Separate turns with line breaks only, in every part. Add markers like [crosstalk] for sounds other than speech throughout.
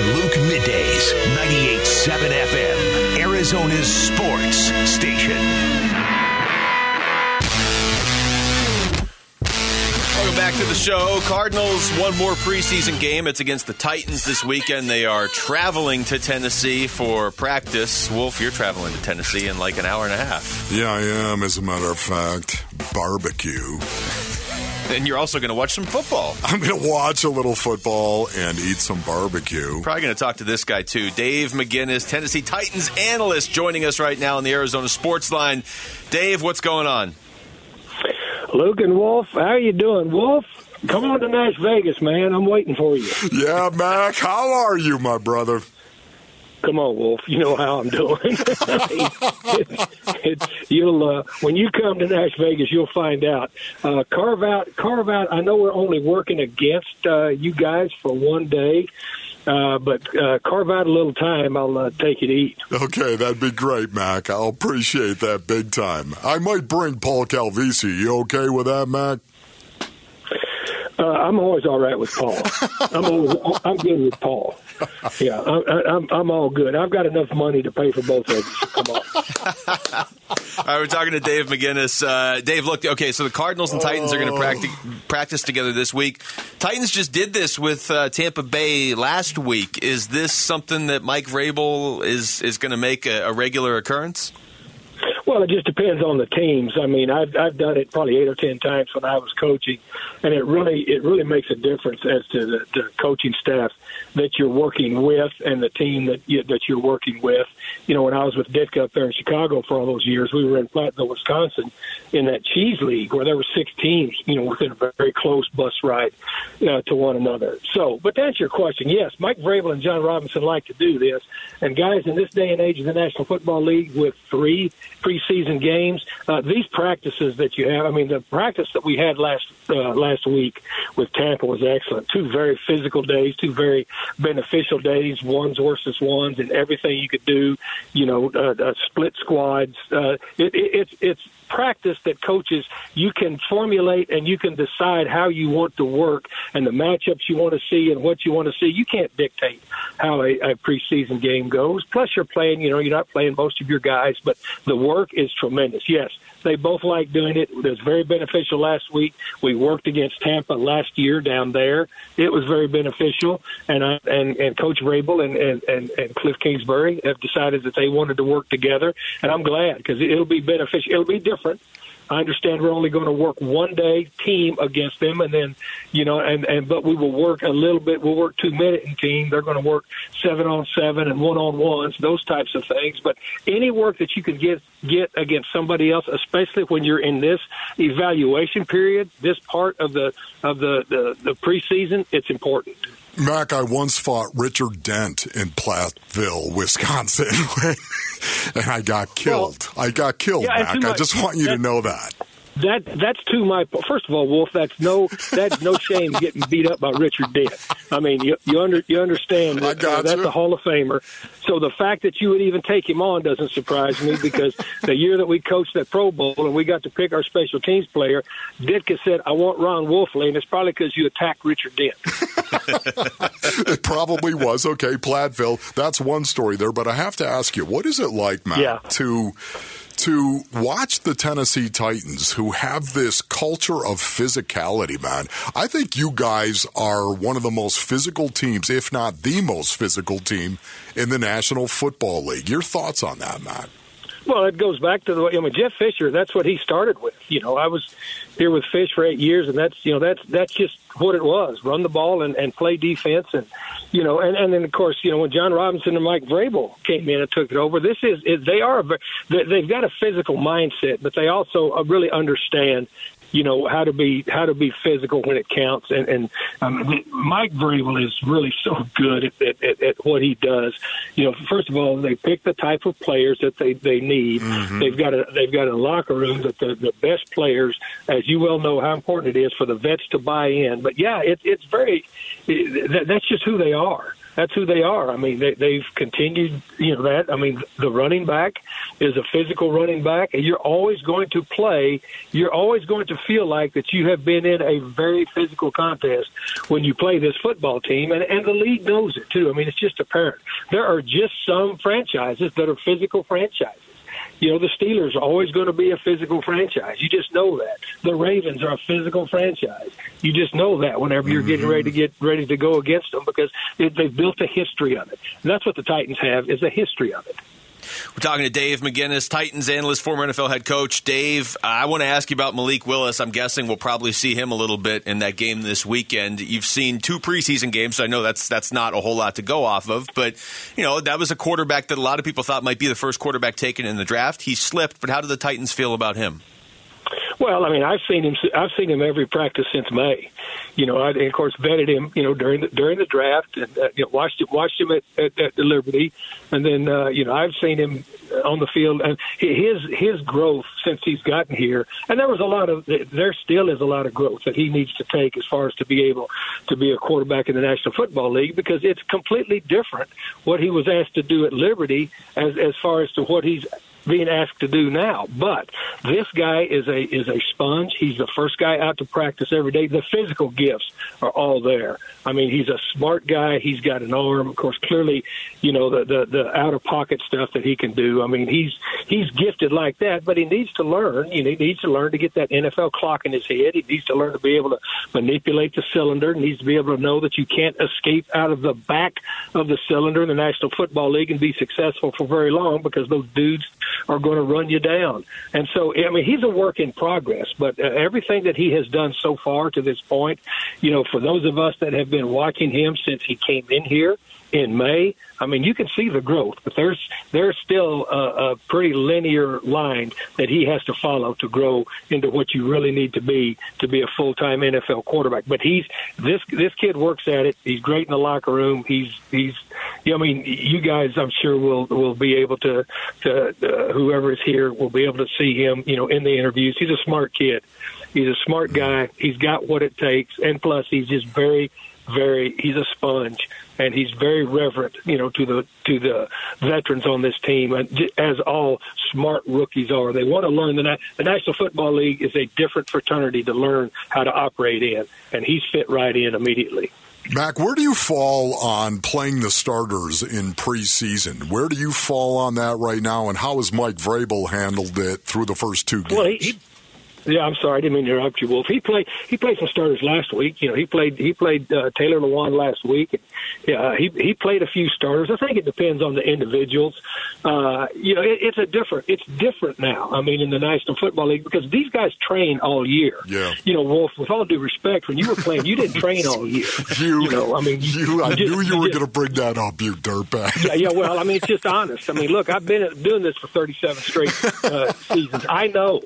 and Luke middays. 98.7 FM, Arizona's sports station.
Welcome back to the show. Cardinals one more preseason game. It's against the Titans this weekend. They are traveling to Tennessee for practice. Wolf, you're traveling to Tennessee in like an hour and a half.
Yeah, I am, as a matter of fact. Barbecue.
And you're also going to watch some football. [laughs]
I'm going to watch a little football and eat some barbecue.
Probably going to talk to this guy too. Dave McGinnis, Tennessee Titans analyst, joining us right now on the Arizona Sports Line. Dave, what's going on?
Luke and Wolf, how are you doing? Wolf, come on to Las Vegas, man. I'm waiting for you.
Yeah, Mac, how are you, my brother?
Come on, Wolf. You know how I'm doing. [laughs] it, you'll uh, when you come to Nash Vegas, you'll find out. Uh, carve out, carve out. I know we're only working against uh, you guys for one day. Uh, but uh, carve out a little time. I'll uh, take it to eat.
Okay, that'd be great, Mac. I'll appreciate that big time. I might bring Paul Calvisi. You okay with that, Mac?
Uh, I'm always all right with Paul. I'm always, I'm good with Paul. Yeah, I, I'm I'm all good. I've got enough money to pay for both of us. Come on. [laughs]
All right, we're talking to Dave McGinnis. Uh, Dave, look, okay, so the Cardinals and Titans are going to practice, practice together this week. Titans just did this with uh, Tampa Bay last week. Is this something that Mike Vrabel is is going to make a, a regular occurrence?
Well, it just depends on the teams. I mean, I've I've done it probably eight or ten times when I was coaching, and it really it really makes a difference as to the, the coaching staff that you're working with and the team that you, that you're working with. You know, when I was with Ditka up there in Chicago for all those years, we were in Platteville, Wisconsin, in that cheese league where there were six teams. You know, within a very close bus ride uh, to one another. So, but to answer your question, yes, Mike Vrabel and Jon Robinson like to do this, and guys, in this day and age of the National Football League with three preseason games. Uh, these practices that you have, I mean, the practice that we had last uh, last week with Tampa was excellent. Two very physical days, two very beneficial days, ones versus ones, and everything you could do. You know, uh, uh, split squads. Uh, it, it, it's it's practice that coaches you can formulate and you can decide how you want to work and the matchups you want to see and what you want to see. You can't dictate how a, a preseason game goes. Plus, you're playing. You know, you're not playing most of your guys, but the work is tremendous. Yes, they both like doing it. It was very beneficial last week. We worked against Tampa last year down there. It was very beneficial, and and and Coach Vrabel and, and and and Cliff Kingsbury have decided that they wanted to work together, and I'm glad because it'll be beneficial. It'll be different. I understand we're only going to work one day team against them, and then you know, and and but we will work a little bit. We'll work two minute in team. They're going to work seven on seven and one on ones, those types of things. But any work that you can get get against somebody else, especially when you're in this evaluation period, this part of the of the the, the preseason, it's important.
Mac, I once fought Richard Dent in Platteville, Wisconsin, [laughs] and I got killed. Well, I got killed, yeah, Mac. I just want you to know that.
That that's to my first of all, Wolf. That's no that's no shame getting beat up by Richard Dent. I mean, you you, under, you understand that uh, that's a Hall of Famer. So the fact that you would even take him on doesn't surprise me because [laughs] the year that we coached that Pro Bowl and we got to pick our special teams player, Ditka said, "I want Ron Wolfley," and it's probably because you attacked Richard Dent. [laughs] [laughs]
it probably was okay, Platteville. That's one story there, but I have to ask you, what is it like, Matt,
yeah.
to to watch the Tennessee Titans, who have this culture of physicality, man. I think you guys are one of the most physical teams, if not the most physical team in the National Football League. Your thoughts on that, Matt?
Well, it goes back to the way I mean Jeff Fisher. That's what he started with. You know, I was here with Fish for eight years, and that's you know that's that's just what it was: run the ball and, and play defense, and you know, and and then of course you know when Jon Robinson and Mike Vrabel came in and took it over. This is, they are they've got a physical mindset, but they also uh, really understand you know how to be how to be physical when it counts. And, and um, Mike Vrabel is really so good at, at, at, what he does. You know, first of all, they pick the type of players that they they need. Mm-hmm. They've got a they've got a locker room that the, the best players, as you well know, how important it is for the vets to buy in. But yeah, it, it's very it, that, that's just who they are. That's who they are. I mean, they, they've continued, you know, that. I mean, the running back is a physical running back, and you're always going to play. You're always going to feel like that you have been in a very physical contest when you play this football team, and, and the league knows it too. I mean, it's just apparent. There are just some franchises that are physical franchises. You know, the Steelers are always going to be a physical franchise. You just know that. The Ravens are a physical franchise. You just know that whenever you're getting mm-hmm. ready to get ready to go against them because it, they've built a history of it. And that's what the Titans have is a history of it.
We're talking to Dave McGinnis, Titans analyst, former NFL head coach. Dave, I want to ask you about Malik Willis. I'm guessing we'll probably see him a little bit in that game this weekend. You've seen two preseason games, so I know that's that's not a whole lot to go off of. But you know that was a quarterback that a lot of people thought might be the first quarterback taken in the draft. He slipped, but how do the Titans feel about him?
Well, I mean, I've seen him. I've seen him every practice since May. You know, I of course vetted him. You know, during the during the draft, and uh, you know, watched watched him at, at, at the Liberty, and then uh, you know, I've seen him on the field and his his growth since he's gotten here. And there was a lot of there still is a lot of growth that he needs to take as far as to be able to be a quarterback in the National Football League because it's completely different what he was asked to do at Liberty as as far as to what he's being asked to do now. But this guy is a is a sponge. He's the first guy out to practice every day. The physical gifts are all there. I mean, he's a smart guy. He's got an arm. Of course, clearly, you know the the, the out of pocket stuff that he can do. I mean, he's he's gifted like that, but he needs to learn. You know, he needs to learn to get that NFL clock in his head. He needs to learn to be able to manipulate the cylinder. He needs to be able to know that you can't escape out of the back of the cylinder in the National Football League and be successful for very long because those dudes are going to run you down. And so, I mean, he's a work in progress, but uh, everything that he has done so far to this point, you know, for those of us that have been watching him since he came in here, in May. I mean, you can see the growth, but there's there's still a, a pretty linear line that he has to follow to grow into what you really need to be to be a full time NFL quarterback. But he's this this kid works at it. He's great in the locker room. He's he's. I mean, you guys, I'm sure will will be able to to uh, whoever is here will be able to see him. You know, in the interviews, he's a smart kid. He's a smart guy. He's got what it takes, and plus, he's just very very he's a sponge and he's very reverent you know to the to the veterans on this team And as all smart rookies are they want to learn the, the national football league is a different fraternity to learn how to operate in and he's fit right in immediately
Mac, where do you fall on playing the starters in preseason? Where do you fall on that right now, and how has Mike Vrabel handled it through the first two games?
Well, he yeah, I'm sorry, I didn't mean to interrupt you, Wolf. He played he played some starters last week. You know, he played he played uh, Taylor Lewan last week. And, yeah, he he played a few starters. I think it depends on the individuals. Uh, you know, it, it's a different it's different now. I mean, in the National Football League because these guys train all year.
Yeah.
You know, Wolf. With all due respect, when you were playing, you didn't train all year. [laughs]
you,
you know, I mean,
you. I just, knew you were going to bring that up, you dirtbag.
Yeah, yeah. Well, I mean, it's just honest. I mean, look, I've been doing this for 37 straight uh, seasons. I know.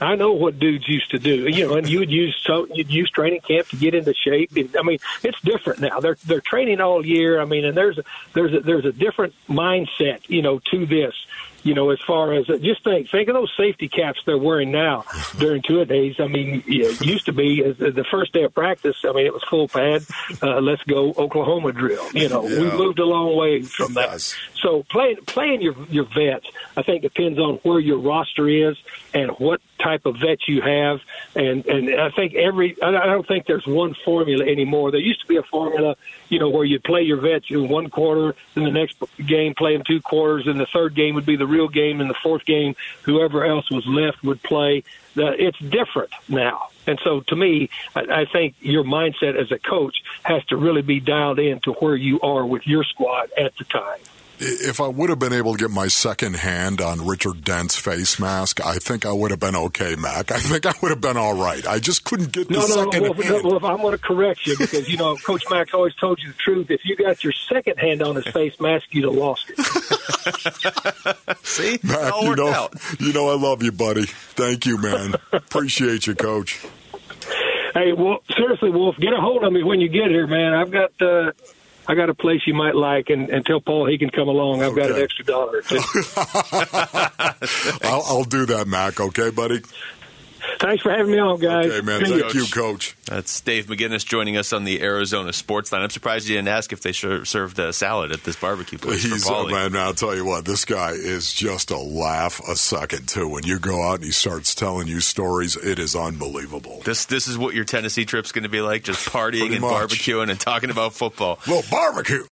I know what dudes used to do. You know, and you would use so you'd use training camp to get into shape. And, I mean, it's different now. They're they're training all year. I mean, and there's a, there's a, there's a different mindset, you know, to this you know, as far as uh, just think, think of those safety caps they're wearing now [laughs] during two days. I mean, it used to be uh, the first day of practice. I mean, it was full pad. Uh, let's go Oklahoma drill. You know, yeah. we moved a long way from that. So playing playing your your vets, I think depends on where your roster is and what type of vet you have. And and I think every I don't think there's one formula anymore. There used to be a formula, you know, where you play your vets in one quarter, then the next game play in two quarters, and the third game would be the real game, and the fourth game, whoever else was left would play. It's different now. And so, to me, I think your mindset as a coach has to really be dialed in to where you are with your squad at the time
if I would have been able to get my second hand on Richard Dent's face mask, I think I would have been okay, Mac. I think I would have been all right. I just couldn't get
no,
the
no,
second
well,
hand.
Well, I'm going to correct you because you know Coach Mack's always told you the truth. If you got your second hand on his [laughs] face mask, you'd have lost it. [laughs]
See,
Mac, you know, out. you know, I love you, buddy. Thank you, man. Appreciate you, Coach.
Hey, well, seriously, Wolf, get a hold of me when you get here, man. I've got. Uh, I got a place you might like, and, and tell Paul he can come along. I've okay. got an extra dollar or two. [laughs] [laughs]
I'll, I'll do that, Mac. Okay, buddy.
Thanks for having me on, guys.
Okay, man.
See
Thank you, Coach.
That's Dave McGinnis joining us on the Arizona Sports Line. I'm surprised you didn't ask if they served a salad at this barbecue place.
He's
for
uh, man. I'll tell you what. This guy is just a laugh a second too. When you go out and he starts telling you stories, it is unbelievable.
This this is what your Tennessee trip's going to be like: just partying and
much.
barbecuing and talking about football.
Little barbecue.